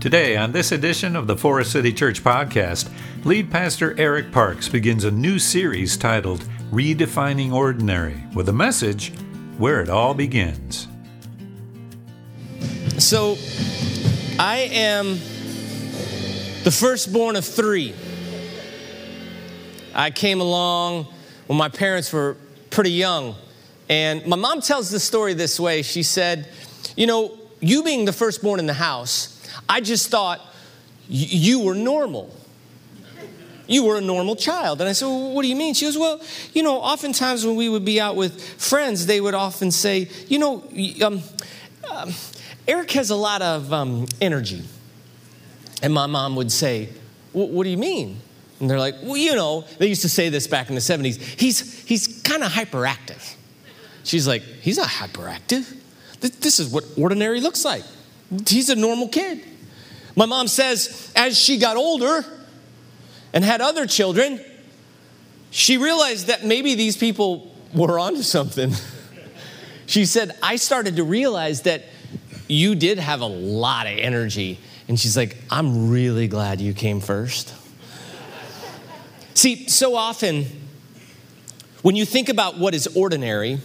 Today, on this edition of the Forest City Church podcast, lead pastor Eric Parks begins a new series titled Redefining Ordinary with a message where it all begins. So, I am the firstborn of three. I came along when my parents were pretty young. And my mom tells the story this way. She said, You know, you being the firstborn in the house, I just thought you were normal. You were a normal child. And I said, well, What do you mean? She goes, Well, you know, oftentimes when we would be out with friends, they would often say, You know, um, um, Eric has a lot of um, energy. And my mom would say, What do you mean? And they're like, Well, you know, they used to say this back in the 70s. He's, he's kind of hyperactive. She's like, He's not hyperactive. This is what ordinary looks like. He's a normal kid. My mom says, as she got older and had other children, she realized that maybe these people were onto something. she said, I started to realize that you did have a lot of energy. And she's like, I'm really glad you came first. See, so often, when you think about what is ordinary,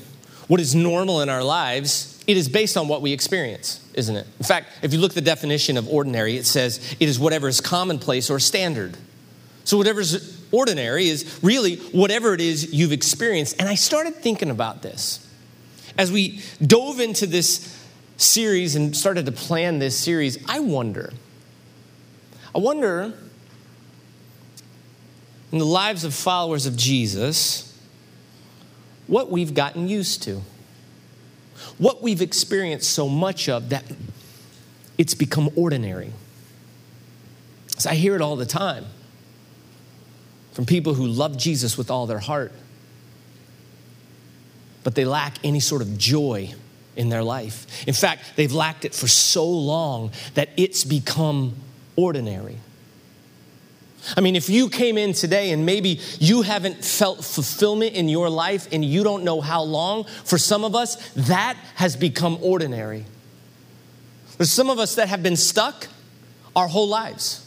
what is normal in our lives, it is based on what we experience, isn't it? In fact, if you look at the definition of ordinary, it says it is whatever is commonplace or standard. So, whatever's ordinary is really whatever it is you've experienced. And I started thinking about this. As we dove into this series and started to plan this series, I wonder, I wonder in the lives of followers of Jesus, what we've gotten used to what we've experienced so much of that it's become ordinary. So I hear it all the time from people who love Jesus with all their heart, but they lack any sort of joy in their life. In fact, they've lacked it for so long that it's become ordinary. I mean, if you came in today and maybe you haven't felt fulfillment in your life and you don't know how long, for some of us, that has become ordinary. There's some of us that have been stuck our whole lives.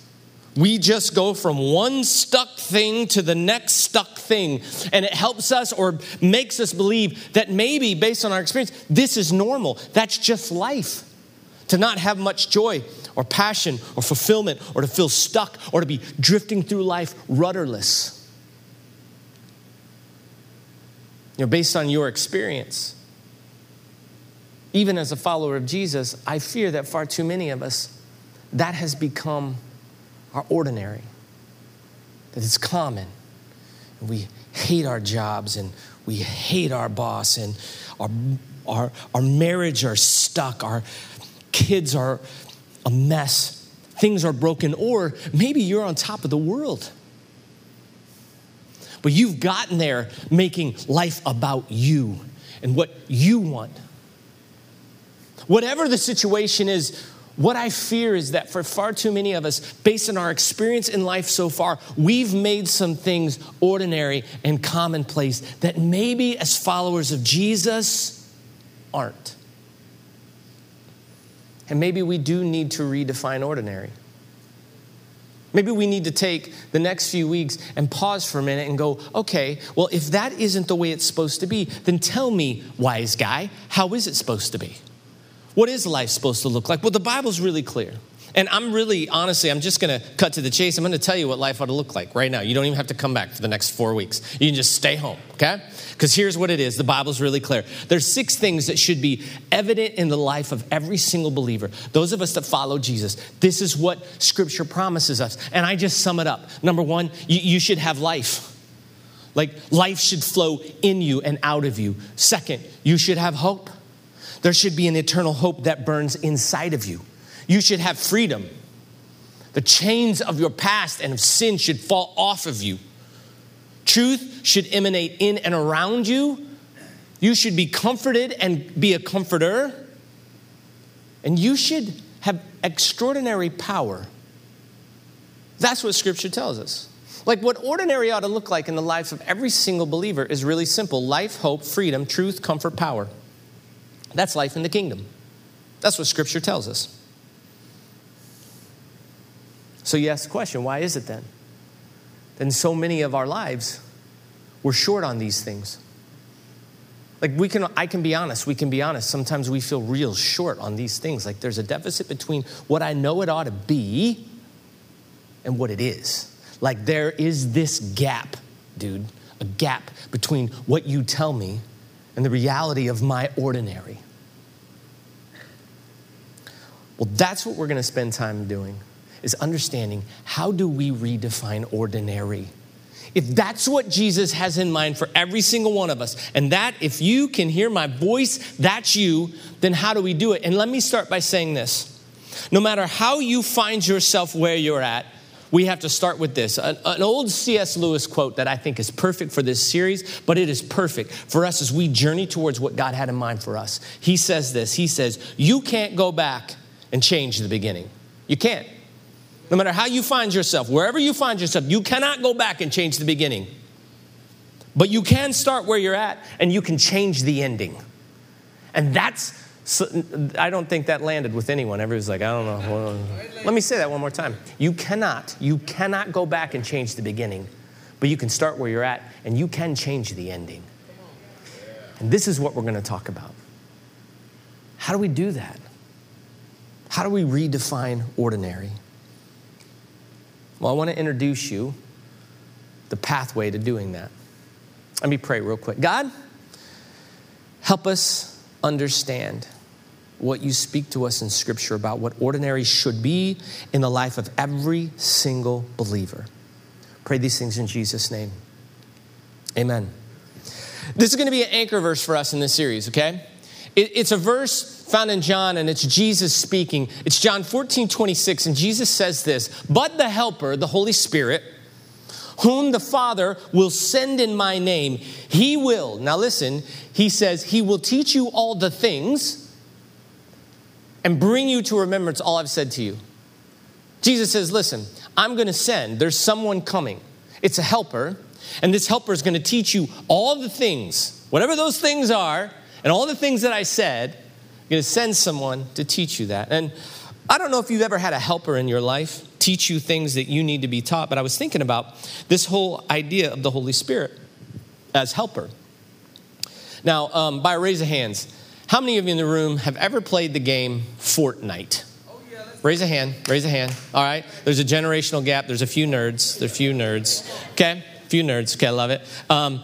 We just go from one stuck thing to the next stuck thing, and it helps us or makes us believe that maybe, based on our experience, this is normal. That's just life. To not have much joy or passion or fulfillment or to feel stuck or to be drifting through life rudderless. You know, based on your experience, even as a follower of Jesus, I fear that far too many of us, that has become our ordinary, that it's common. And we hate our jobs and we hate our boss and our, our, our marriage are stuck, our kids are a mess, things are broken, or maybe you're on top of the world. But you've gotten there making life about you and what you want. Whatever the situation is, what I fear is that for far too many of us, based on our experience in life so far, we've made some things ordinary and commonplace that maybe as followers of Jesus aren't. And maybe we do need to redefine ordinary. Maybe we need to take the next few weeks and pause for a minute and go, okay, well, if that isn't the way it's supposed to be, then tell me, wise guy, how is it supposed to be? What is life supposed to look like? Well, the Bible's really clear. And I'm really, honestly, I'm just going to cut to the chase. I'm going to tell you what life ought to look like right now. You don't even have to come back for the next four weeks. You can just stay home, okay? Because here's what it is the Bible's really clear. There's six things that should be evident in the life of every single believer. Those of us that follow Jesus, this is what Scripture promises us. And I just sum it up. Number one, you, you should have life. Like life should flow in you and out of you. Second, you should have hope. There should be an eternal hope that burns inside of you. You should have freedom. The chains of your past and of sin should fall off of you. Truth should emanate in and around you. You should be comforted and be a comforter. And you should have extraordinary power. That's what Scripture tells us. Like what ordinary ought to look like in the life of every single believer is really simple life, hope, freedom, truth, comfort, power. That's life in the kingdom. That's what Scripture tells us. So you ask the question why is it then? Then so many of our lives, we're short on these things. Like we can, I can be honest, we can be honest. Sometimes we feel real short on these things. Like there's a deficit between what I know it ought to be and what it is. Like there is this gap, dude, a gap between what you tell me and the reality of my ordinary. Well, that's what we're going to spend time doing is understanding how do we redefine ordinary? If that's what Jesus has in mind for every single one of us, and that if you can hear my voice, that's you, then how do we do it? And let me start by saying this. No matter how you find yourself where you're at, we have to start with this. An, an, old C.S. Lewis quote that I think is perfect for this series, but it is perfect for us as we journey towards what God had in mind for us. He says this He says, You can't go back and change the beginning. You can't. No matter how you find yourself, wherever you find yourself, you cannot go back and change the beginning. But you can start where you're at and you can change the ending. And that's, I don't think that landed with anyone. Everyone's like, I don't know. Let me say that one more time. You cannot, you cannot go back and change the beginning, but you can start where you're at and you can change the ending. And this is what we're going to talk about. How do we do that? How do we redefine ordinary? Well, I want to introduce you the pathway to doing that. Let me pray real quick. God, help us understand what you speak to us in Scripture about what ordinary should be in the life of every single believer. Pray these things in Jesus' name. Amen. This is going to be an anchor verse for us in this series, okay? it's a verse found in John, and it's Jesus speaking. It's John 14, 26, and Jesus says this But the Helper, the Holy Spirit, whom the Father will send in my name, he will, now listen, he says, he will teach you all the things and bring you to remembrance all I've said to you. Jesus says, Listen, I'm going to send, there's someone coming. It's a helper, and this helper is going to teach you all the things, whatever those things are, and all the things that I said I'm going to send someone to teach you that. And I don't know if you've ever had a helper in your life teach you things that you need to be taught, but I was thinking about this whole idea of the Holy Spirit as helper. Now, um, by a raise of hands, how many of you in the room have ever played the game Fortnite? Raise a hand. Raise a hand. All right. There's a generational gap. There's a few nerds. There's a few nerds. Okay. A few nerds. Okay. I love it. Um,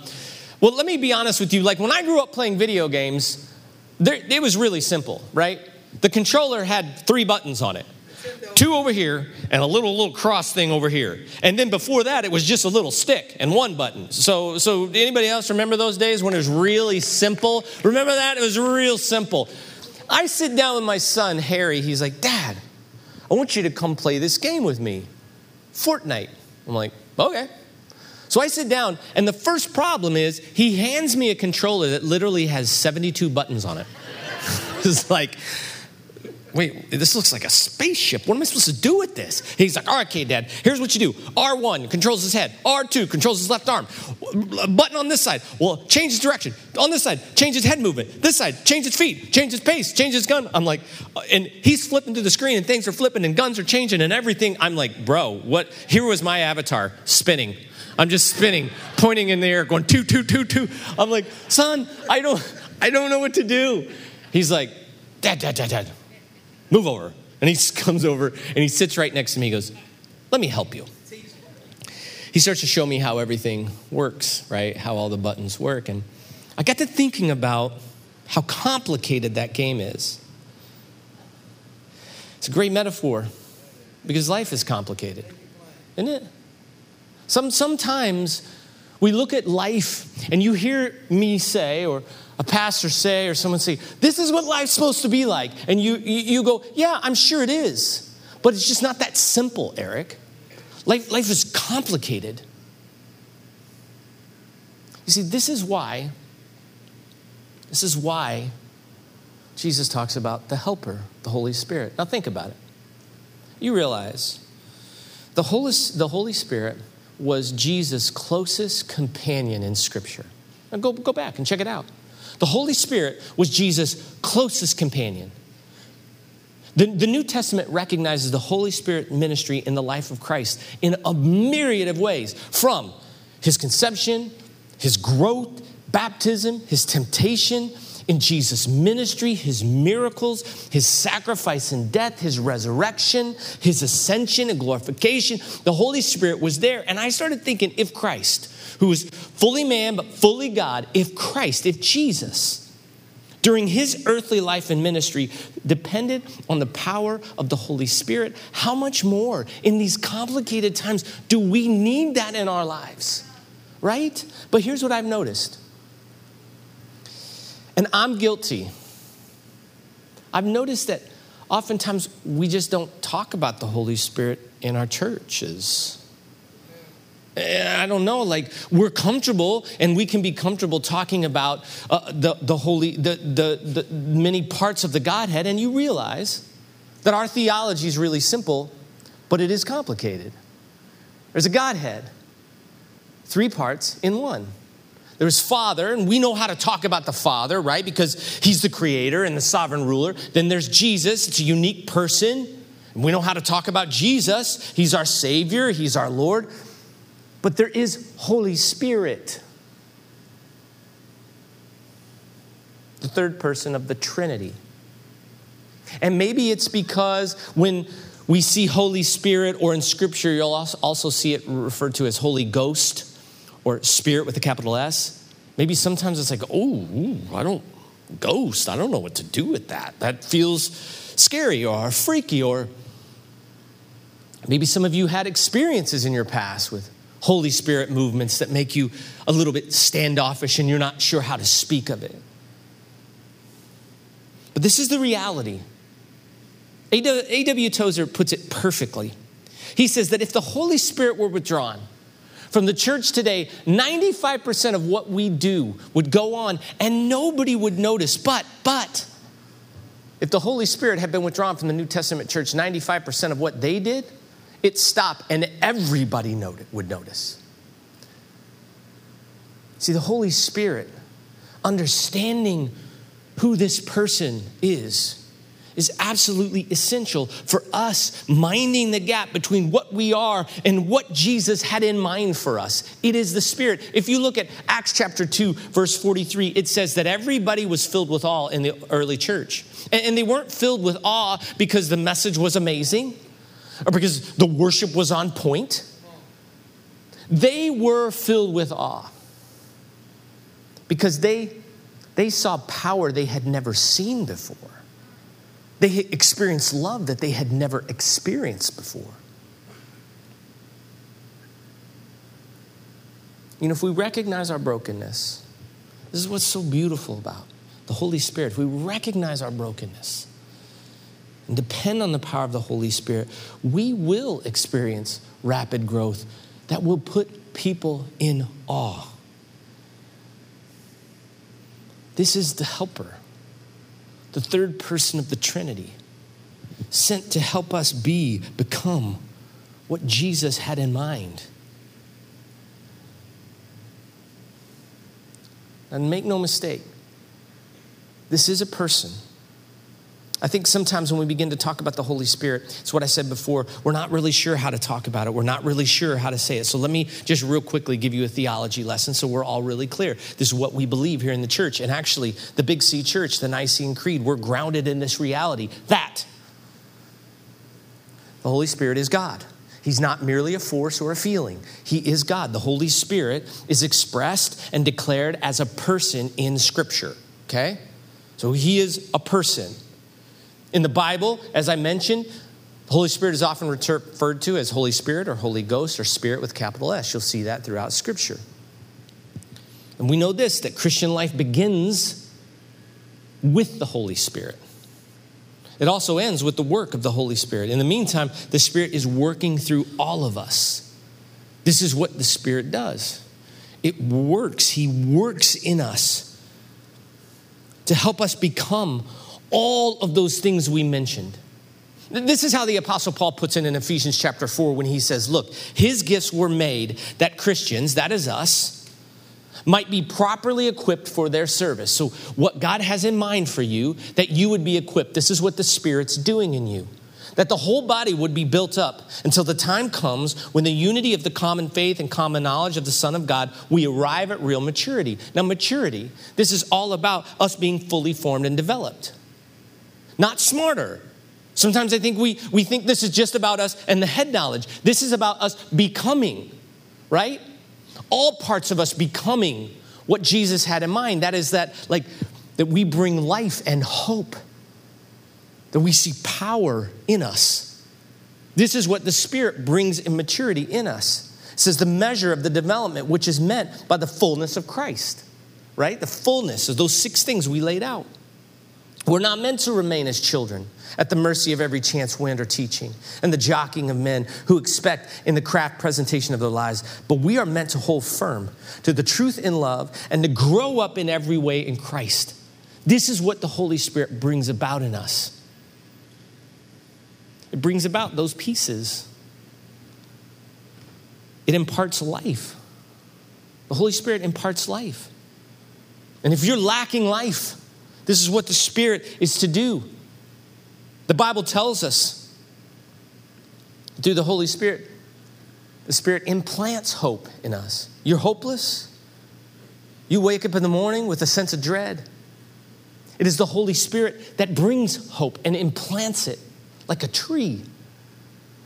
well, let me be honest with you. Like when I grew up playing video games, there, it was really simple, right? The controller had three buttons on it. Two over here and a little little cross thing over here. And then before that it was just a little stick and one button. So so anybody else remember those days when it was really simple? Remember that? It was real simple. I sit down with my son harry. He's like dad i want you to come play this game with me fortnite. I'm like okay so I sit down, and the first problem is he hands me a controller that literally has 72 buttons on it. it's like, wait, this looks like a spaceship. What am I supposed to do with this? He's like, all right, okay, Dad, here's what you do. R1 controls his head. R2 controls his left arm. Button on this side. Well, change his direction. On this side, change his head movement. This side, change his feet, change his pace, change his gun. I'm like, uh, and he's flipping to the screen and things are flipping and guns are changing and everything. I'm like, bro, what? Here was my avatar spinning. I'm just spinning, pointing in the air, going two, two, two, two. I'm like, son, I don't, I don't know what to do. He's like, dad, dad, dad, dad, move over. And he comes over and he sits right next to me. He goes, let me help you. He starts to show me how everything works, right? How all the buttons work. And I got to thinking about how complicated that game is. It's a great metaphor because life is complicated, isn't it? Some, sometimes we look at life and you hear me say, or a pastor say, or someone say, This is what life's supposed to be like. And you, you, go, Yeah, I'm sure it is. But it's just not that simple, Eric. Life, life is complicated. You see, this is why, this is why Jesus talks about the helper, the Holy Spirit. Now think about it. You realize the Holy, the Holy Spirit was Jesus' closest companion in Scripture. Now go, go back and check it out. The Holy Spirit was Jesus' closest companion. The, the New Testament recognizes the Holy Spirit ministry in the life of Christ in a myriad of ways from his conception, his growth, baptism, his temptation, in Jesus' ministry, his miracles, his sacrifice and death, his resurrection, his ascension and glorification. The Holy Spirit was there. And I started thinking if Christ, who was fully man but fully God, if Christ, if Jesus, during his earthly life and ministry depended on the power of the Holy Spirit, how much more in these complicated times do we need that in our lives? Right? But here's what I've noticed. And I'm guilty. I've noticed that oftentimes we just don't talk about the Holy Spirit in our churches. Eh, I don't know, like we're comfortable and we can be comfortable talking about uh, the, the holy, the, the, the many parts of the Godhead, and you realize that our theology is really simple, but it is complicated. There's a Godhead, three parts in one. There's Father, and we know how to talk about the Father, right? Because He's the creator and the sovereign ruler. Then there's Jesus, it's a unique person. We know how to talk about Jesus. He's our Savior, He's our Lord. But there is Holy Spirit, the third person of the Trinity. And maybe it's because when we see Holy Spirit, or in Scripture, you'll also see it referred to as Holy Ghost or Spirit with a capital S. Maybe sometimes it's like, oh, I don't, ghost, I don't know what to do with that. That feels scary or freaky, or maybe some of you had experiences in your past with Holy Spirit movements that make you a little bit standoffish and you're not sure how to speak of it. But this is the reality. A.W. Tozer puts it perfectly. He says that if the Holy Spirit were withdrawn from the church today, 95% of what we do would go on and nobody would notice. But, but, if the Holy Spirit had been withdrawn from the New Testament church, 95% of what they did it stopped and everybody would notice. See, the Holy Spirit, understanding who this person is, is absolutely essential for us minding the gap between what we are and what Jesus had in mind for us. It is the Spirit. If you look at Acts chapter 2, verse 43, it says that everybody was filled with awe in the early church. And they weren't filled with awe because the message was amazing or because the worship was on point. They were filled with awe because they, they saw power they had never seen before. They experienced love that they had never experienced before. You know, if we recognize our brokenness, this is what's so beautiful about the Holy Spirit. If we recognize our brokenness, and depend on the power of the Holy Spirit, we will experience rapid growth that will put people in awe. This is the helper, the third person of the Trinity, sent to help us be, become what Jesus had in mind. And make no mistake, this is a person I think sometimes when we begin to talk about the Holy Spirit, it's what I said before, we're not really sure how to talk about it. We're not really sure how to say it. So let me just real quickly give you a theology lesson so we're all really clear. This is what we believe here in the church. And actually, the Big C Church, the Nicene Creed, we're grounded in this reality that the Holy Spirit is God. He's not merely a force or a feeling. He is God. The Holy Spirit is expressed and declared as a person in Scripture, okay? So he is a person. In the Bible, as I mentioned, the Holy Spirit is often referred to as Holy Spirit or Holy Ghost or Spirit with capital S. You'll see that throughout Scripture. And we know this that Christian life begins with the Holy Spirit. It also ends with the work of the Holy Spirit. In the meantime, the Spirit is working through all of us. This is what the Spirit does it works, He works in us to help us become all of those things we mentioned. This is how the Apostle Paul puts it in Ephesians chapter 4 when he says, Look, his gifts were made that Christians, that is us, might be properly equipped for their service. So, what God has in mind for you, that you would be equipped. This is what the Spirit's doing in you. That the whole body would be built up until the time comes when the unity of the common faith and common knowledge of the Son of God, we arrive at real maturity. Now, maturity, this is all about us being fully formed and developed, not smarter. Sometimes I think we, we think this is just about us and the head knowledge. This is about us becoming, right? all parts of us becoming what Jesus had in mind. That is that, like, that we bring life and hope, that we see power in us. This is what the Spirit brings in maturity in us. It says the measure of the development which is meant by the fullness of Christ, right? The fullness of those six things we laid out. We're not meant to remain as children at the mercy of every chance wind or teaching and the jockeying of men who expect in the craft presentation of their lives. But we are meant to hold firm to the truth in love and to grow up in every way in Christ. This is what the Holy Spirit brings about in us. It brings about those pieces, it imparts life. The Holy Spirit imparts life. And if you're lacking life, this is what the Spirit is to do. The Bible tells us through the Holy Spirit, the Spirit implants hope in us. You're hopeless. You wake up in the morning with a sense of dread. It is the Holy Spirit that brings hope and implants it like a tree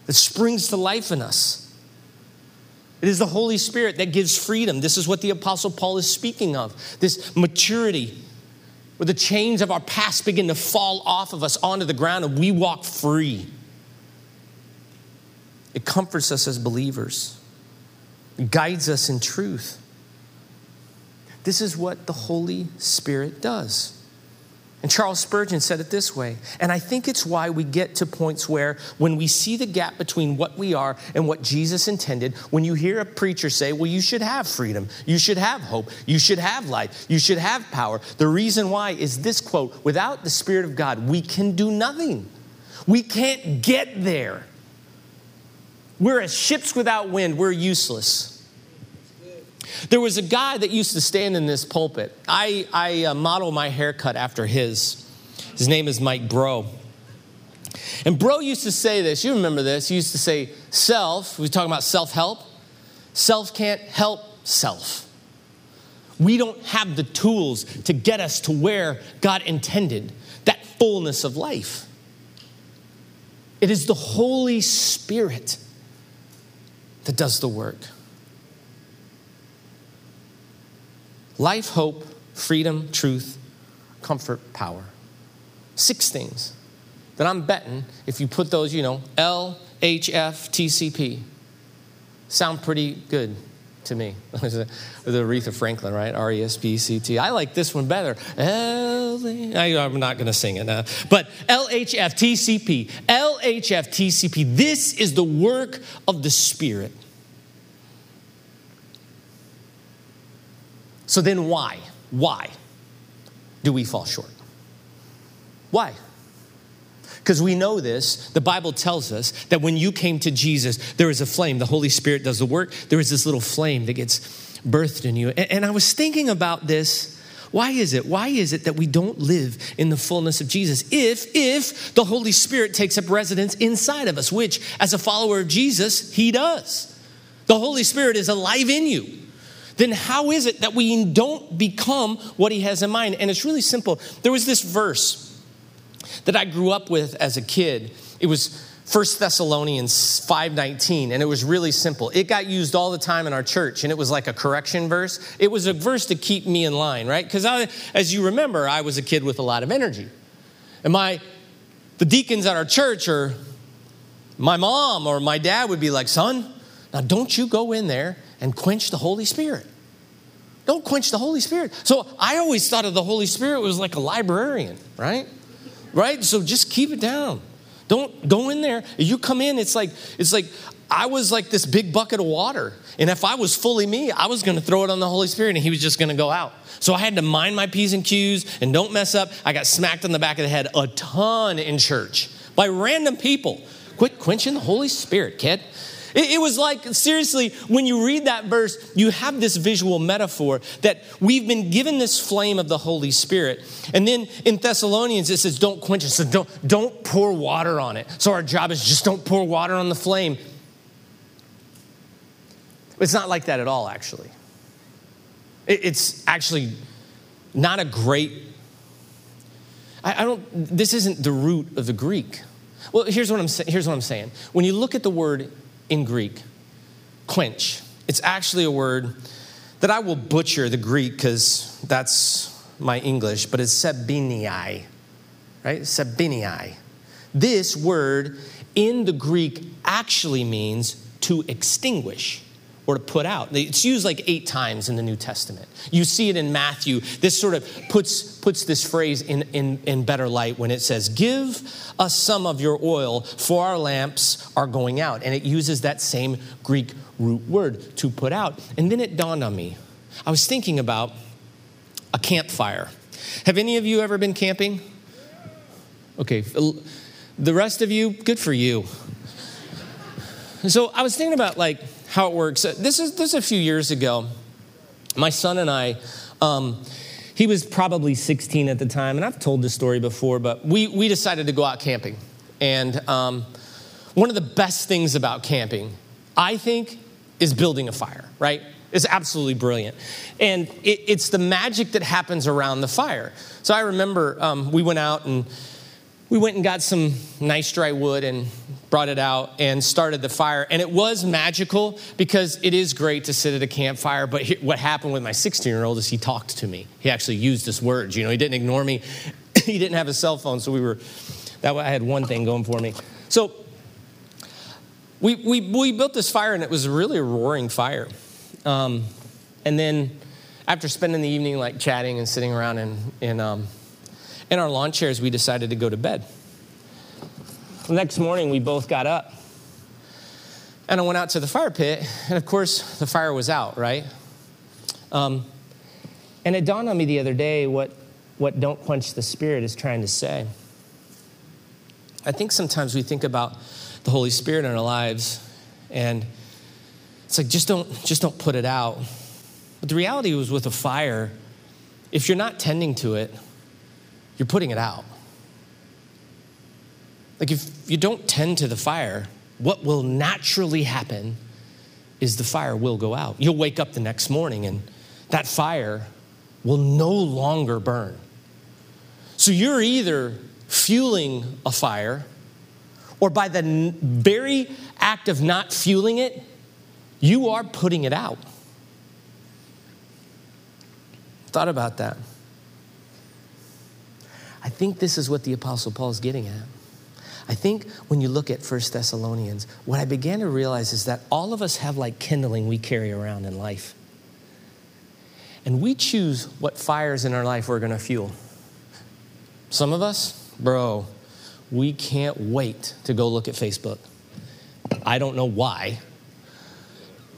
that springs to life in us. It is the Holy Spirit that gives freedom. This is what the Apostle Paul is speaking of this maturity where the chains of our past begin to fall off of us onto the ground and we walk free. It comforts us as believers, it guides us in truth. This is what the Holy Spirit does. And Charles Spurgeon said it this way. And I think it's why we get to points where, when we see the gap between what we are and what Jesus intended, when you hear a preacher say, Well, you should have freedom, you should have hope, you should have life, you should have power. The reason why is this quote Without the Spirit of God, we can do nothing. We can't get there. We're as ships without wind, we're useless. There was a guy that used to stand in this pulpit. I, I uh, model my haircut after his. His name is Mike Bro. And Bro used to say this. You remember this. He used to say, self, we talking about self help. Self can't help self. We don't have the tools to get us to where God intended, that fullness of life. It is the Holy Spirit that does the work. Life, hope, freedom, truth, comfort, power. Six things that I'm betting if you put those, you know, L, H, F, T, C, P, sound pretty good to me. the Aretha Franklin, right? R E S P C T. I like this one better. L, I'm not going to sing it now. But L H F T C P. L H F T C P. This is the work of the Spirit. So then, why? Why do we fall short? Why? Because we know this, the Bible tells us that when you came to Jesus, there is a flame. The Holy Spirit does the work. There is this little flame that gets birthed in you. And, and I was thinking about this. Why is it? Why is it that we don't live in the fullness of Jesus if if the Holy Spirit takes up residence inside of us, which as a follower of Jesus, he does. The Holy Spirit is alive in you then how is it that we don't become what he has in mind? And it's really simple. There was this verse that I grew up with as a kid. It was 1 Thessalonians 5:19 and it was really simple. It got used all the time in our church and it was like a correction verse. It was a verse to keep me in line, right? Cuz as you remember, I was a kid with a lot of energy. And my the deacons at our church or my mom or my dad would be like, "Son, now don't you go in there and quench the Holy Spirit. Don't quench the Holy Spirit. So I always thought of the Holy Spirit was like a librarian, right? Right? So just keep it down. Don't go in there. You come in, it's like, it's like I was like this big bucket of water. And if I was fully me, I was going to throw it on the Holy Spirit and he was just going to go out. So I had to mind my P's and Q's and don't mess up. I got smacked on the back of the head a ton in church by random people. Quit quenching the Holy Spirit, kid. It, it, was like, seriously, when you read that verse, you have this visual metaphor that we've been given this flame of the Holy Spirit. And then in Thessalonians, it says, don't quench it. So don't, don't pour water on it. So our job is just don't pour water on the flame. It's not like that at all, actually. It, it's actually not a great, I, I don't, this isn't the root of the Greek. Well, here's what, I'm, here's what I'm saying. When you look at the word in Greek, quench, it's actually a word that I will butcher the Greek because that's my English, but it's sebinii, right? Sebinii. This word in the Greek actually means to extinguish or to put out. It's used like eight times in the New Testament. You see it in Matthew. This sort of puts, puts this phrase in, in, in better light when it says, Give us some of your oil, for our lamps are going out. And it uses that same Greek root word, to put out. And then it dawned on me. I was thinking about a campfire. Have any of you ever been camping? Okay, the rest of you, good for you. So I was thinking about like, how it works. Uh, this is this is a few years ago. My son and I. Um, he was probably 16 at the time, and I've told this story before, but we, we decided to go out camping. And um, one of the best things about camping, I think, is building a fire, right? It's absolutely brilliant. And it, it's the magic that happens around the fire. So I remember um, we went out and we went and got some nice dry wood and brought it out and started the fire. And it was magical because it is great to sit at a campfire. But what happened with my 16 year old is he talked to me. He actually used his words. You know, he didn't ignore me. he didn't have a cell phone, so we were, that way I had one thing going for me. So we, we, we built this fire and it was really a roaring fire. Um, and then after spending the evening like chatting and sitting around in, in um, in our lawn chairs, we decided to go to bed. The next morning, we both got up. And I went out to the fire pit, and of course, the fire was out, right? Um, and it dawned on me the other day what, what Don't Quench the Spirit is trying to say. I think sometimes we think about the Holy Spirit in our lives, and it's like, just don't, just don't put it out. But the reality was with a fire, if you're not tending to it, you're putting it out. Like if you don't tend to the fire, what will naturally happen is the fire will go out. You'll wake up the next morning and that fire will no longer burn. So you're either fueling a fire or by the very act of not fueling it, you are putting it out. Thought about that. I think this is what the Apostle Paul is getting at. I think when you look at First Thessalonians, what I began to realize is that all of us have like kindling we carry around in life. And we choose what fires in our life we're going to fuel. Some of us, bro, we can't wait to go look at Facebook. I don't know why,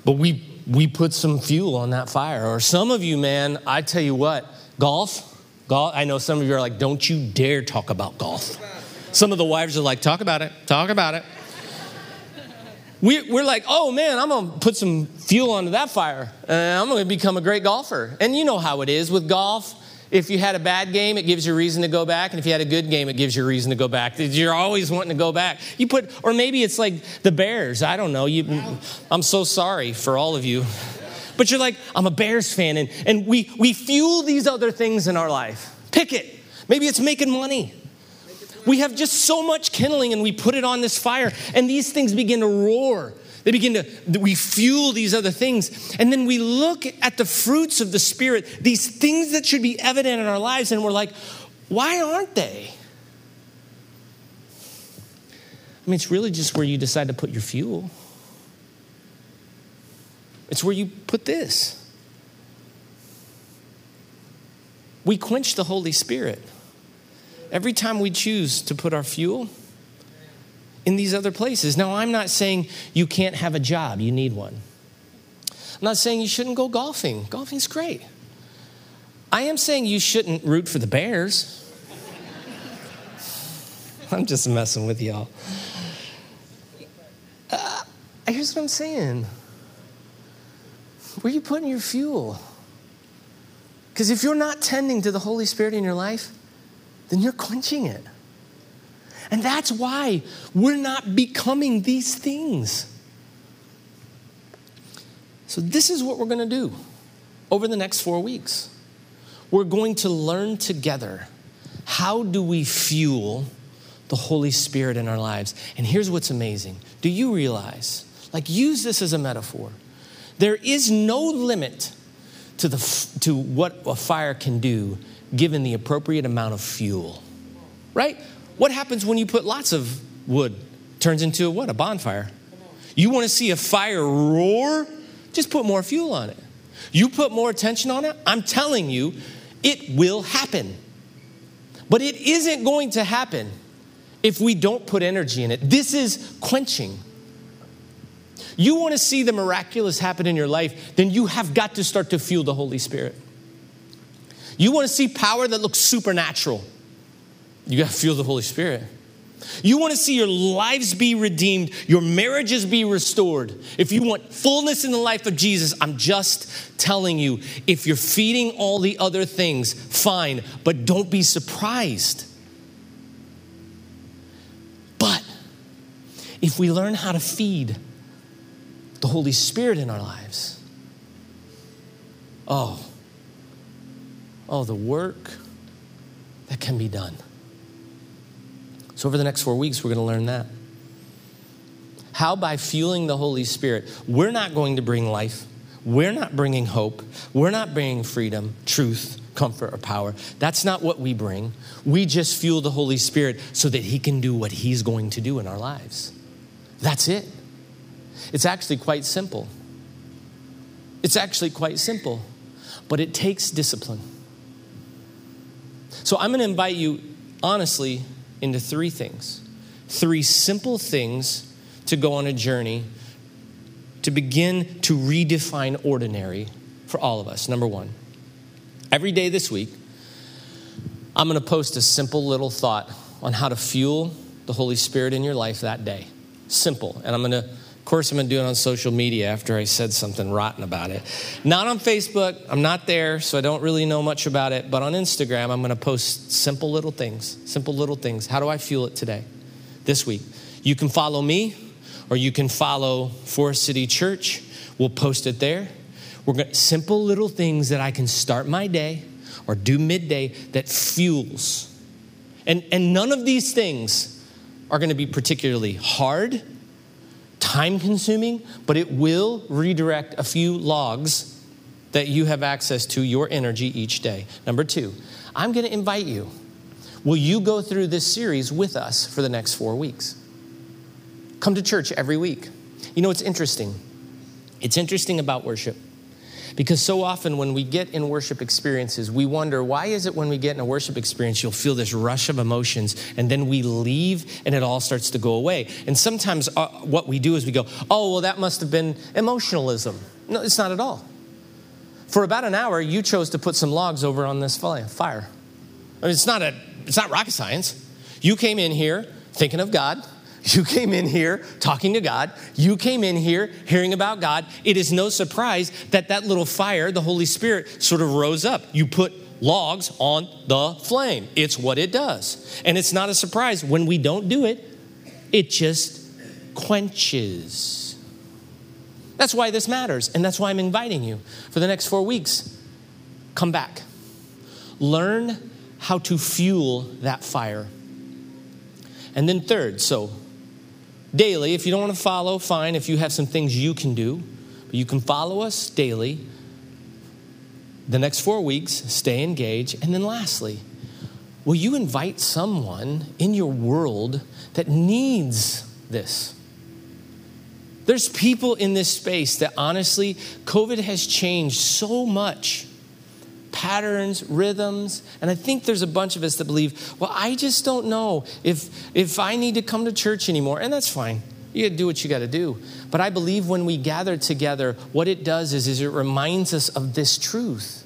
but we, we put some fuel on that fire. Or some of you, man, I tell you what, golf, Golf, I know some of you are like, don't you dare talk about golf. Some of the wives are like, talk about it, talk about it. We, we're like, oh man, I'm gonna put some fuel onto that fire and I'm gonna become a great golfer. And you know how it is with golf. If you had a bad game, it gives you reason to go back. And if you had a good game, it gives you reason to go back. You're always wanting to go back. You put, or maybe it's like the Bears. I don't know. You, I'm so sorry for all of you. But you're like, I'm a Bears fan, and, and we, we fuel these other things in our life. Pick it. Maybe it's making money. We have just so much kindling and we put it on this fire, and these things begin to roar. They begin to, we fuel these other things. And then we look at the fruits of the Spirit, these things that should be evident in our lives, and we're like, why aren't they? I mean, it's really just where you decide to put your fuel. It's where you put this. We quench the Holy Spirit every time we choose to put our fuel in these other places. Now, I'm not saying you can't have a job, you need one. I'm not saying you shouldn't go golfing, golfing's great. I am saying you shouldn't root for the Bears. I'm just messing with y'all. Uh, here's what I'm saying where are you putting your fuel? Because if you're not tending to the Holy Spirit in your life, then you're quenching it. And that's why we're not becoming these things. So, this is what we're going to do over the next four weeks. We're going to learn together how do we fuel the Holy Spirit in our lives. And here's what's amazing do you realize, like, use this as a metaphor, there is no limit to, the, to what a fire can do given the appropriate amount of fuel, right? What happens when you put lots of wood? Turns into what? A bonfire. You want to see a fire roar? Just put more fuel on it. You put more attention on it, I'm telling you, it will happen. But it isn't going to happen if we don't put energy in it. This is quenching. You want to see the miraculous happen in your life, then you have got to start to fuel the Holy Spirit. You want to see power that looks supernatural, you got to feel the Holy Spirit. You want to see your lives be redeemed, your marriages be restored. If you want fullness in the life of Jesus, I'm just telling you if you're feeding all the other things, fine, but don't be surprised. But if we learn how to feed the Holy Spirit in our lives, oh, oh, the work that can be done. So, over the next four weeks, we're going to learn that. How, by fueling the Holy Spirit, we're not going to bring life, we're not bringing hope, we're not bringing freedom, truth, comfort, or power. That's not what we bring. We just fuel the Holy Spirit so that He can do what He's going to do in our lives. That's it. It's actually quite simple. It's actually quite simple, but it takes discipline. So I'm going to invite you, honestly, into three things three simple things to go on a journey to begin to redefine ordinary for all of us. Number one, every day this week, I'm going to post a simple little thought on how to fuel the Holy Spirit in your life that day. Simple. And I'm going to course, I'm going to do it on social media after I said something rotten about it. Not on Facebook. I'm not there, so I don't really know much about it. But on Instagram, I'm going to post simple little things. Simple little things. How do I fuel it today, this week? You can follow me, or you can follow Forest City Church. We'll post it there. We're going simple little things that I can start my day or do midday that fuels. And, and none of these things are going to be particularly hard time consuming, but it will redirect a few logs that you have access to your energy each day. Number two, I'm going to invite you. Will you go through this series with us for the next four weeks? Come to church every week. You know, it's interesting. It's interesting about worship because so often when we get in worship experiences, we wonder why is it when we get in a worship experience, you'll feel this rush of emotions, and then we leave and it all starts to go away. And sometimes uh, what we do is we go, oh, well, that must have been emotionalism. No, it's not at all. For about an hour, you chose to put some logs over on this fire. I mean, it's not a, it's not rocket science. You came in here thinking of God you came in here talking to God. You came in here hearing about God. It is no surprise that that little fire, the Holy Spirit, sort of rose up. You put logs on the flame. It's what it does. And it's not a surprise when we don't do it, it just quenches. That's why this matters. And that's why I'm inviting you for the next four weeks. Come back. Learn how to fuel that fire. And then, third, so daily. If you don't want to follow, fine. If you have some things you can do, but you can follow us daily. The next four weeks, stay engaged. And then lastly, will you invite someone in your world that needs this? There's people in this space that honestly, COVID has changed so much patterns, rhythms. And I think there's a bunch of us that believe, well, I just don't know if, if I need to come to church anymore. And that's fine. You got to do what you got to do. But I believe when we gather together, what it does is, is it reminds us of this truth.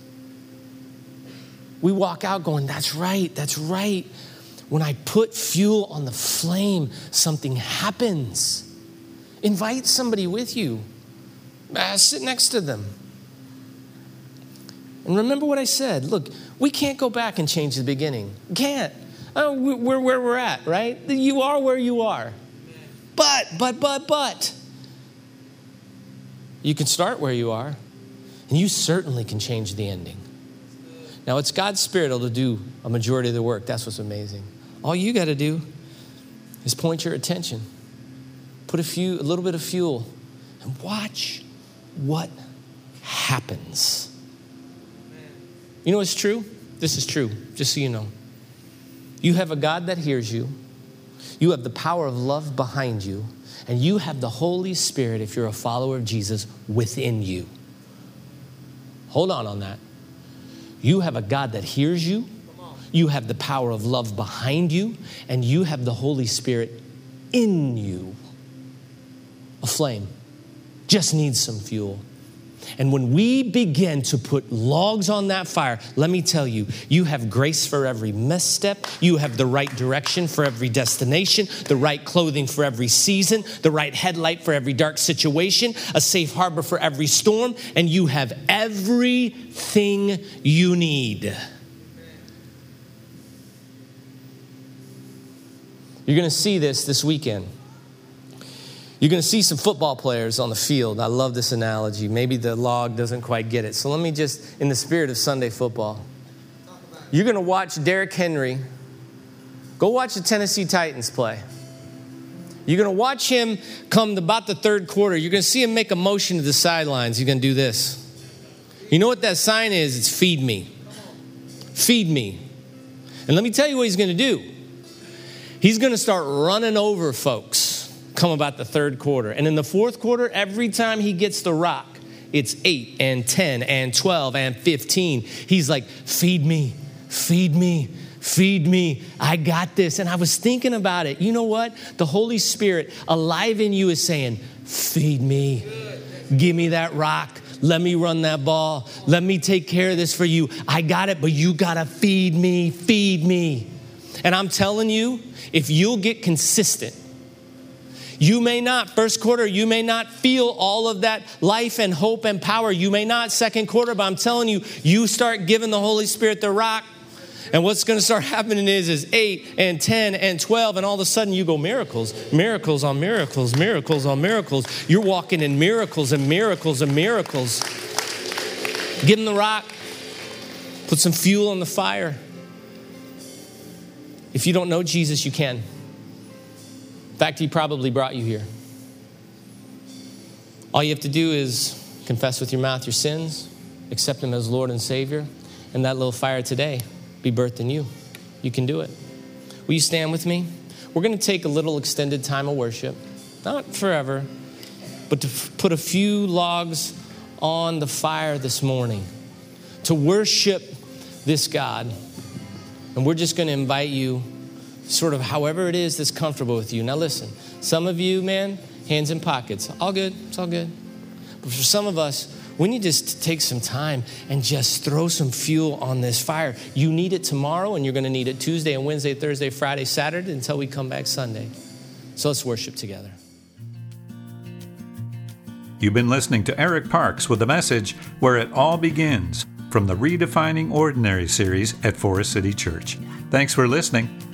We walk out going, that's right, that's right. When I put fuel on the flame, something happens. Invite somebody with you. Uh, sit next to them. And remember what I said. Look, we can't go back and change the beginning. Can't. Oh, we're where we're at, right? You are where you are. But, but, but, but. You can start where you are, and you certainly can change the ending. Now, it's God's Spirit that'll do a majority of the work. That's what's amazing. All you got to do is point your attention, put a, few, a little bit of fuel, and watch what happens. You know it's true? This is true, just so you know. You have a God that hears you, you have the power of love behind you, and you have the Holy Spirit, if you're a follower of Jesus, within you. Hold on on that. You have a God that hears you, you have the power of love behind you, and you have the Holy Spirit in you. A flame just needs some fuel. And when we begin to put logs on that fire, let me tell you, you have grace for every misstep. You have the right direction for every destination, the right clothing for every season, the right headlight for every dark situation, a safe harbor for every storm, and you have everything you need. You're going to see this this weekend. You're going to see some football players on the field. I love this analogy. Maybe the log doesn't quite get it. So let me just, in the spirit of Sunday football, you're going to watch Derrick Henry. Go watch the Tennessee Titans play. You're going to watch him come about the third quarter. You're going to see him make a motion to the sidelines. You're going to do this. You know what that sign is? It's feed me. Feed me. And let me tell you what he's going to do. He's going to start running over folks come about the third quarter. And in the fourth quarter, every time he gets the rock, it's 8 and 10 and 12 and 15. He's like, feed me, feed me, feed me. I got this. And I was thinking about it. You know what? The Holy Spirit alive in you is saying, feed me, give me that rock. Let me run that ball. Let me take care of this for you. I got it, but you got to feed me, feed me. And I'm telling you, if you'll get consistent, you may not, first quarter, you may not feel all of that life and hope and power. You may not, second quarter, but I'm telling you, you start giving the Holy Spirit the rock. And what's going to start happening is, is 8 and 10 and 12, and all of a sudden you go miracles, miracles on miracles, miracles on miracles. You're walking in miracles and miracles and miracles. Give him the rock, put some fuel on the fire. If you don't know Jesus, you can fact, He probably brought you here. All you have to do is confess with your mouth your sins, accept Him as Lord and Savior, and that little fire today be birthed in you. You can do it. Will you stand with me? We're going to take a little extended time of worship, not forever, but to put a few logs on the fire this morning to worship this God. And we're just going to invite you sort of however it is that's comfortable with you. Now, listen, some of you, man, hands in pockets. All good, it's all good. But for some of us, we need just to take some time and just throw some fuel on this fire. You need it tomorrow, and you're going to need it Tuesday and Wednesday, Thursday, Friday, Saturday until we come back Sunday. So let's worship together. You've been listening to Eric Parks with the message where it all begins from the Redefining Ordinary series at Forest City Church. Thanks for listening.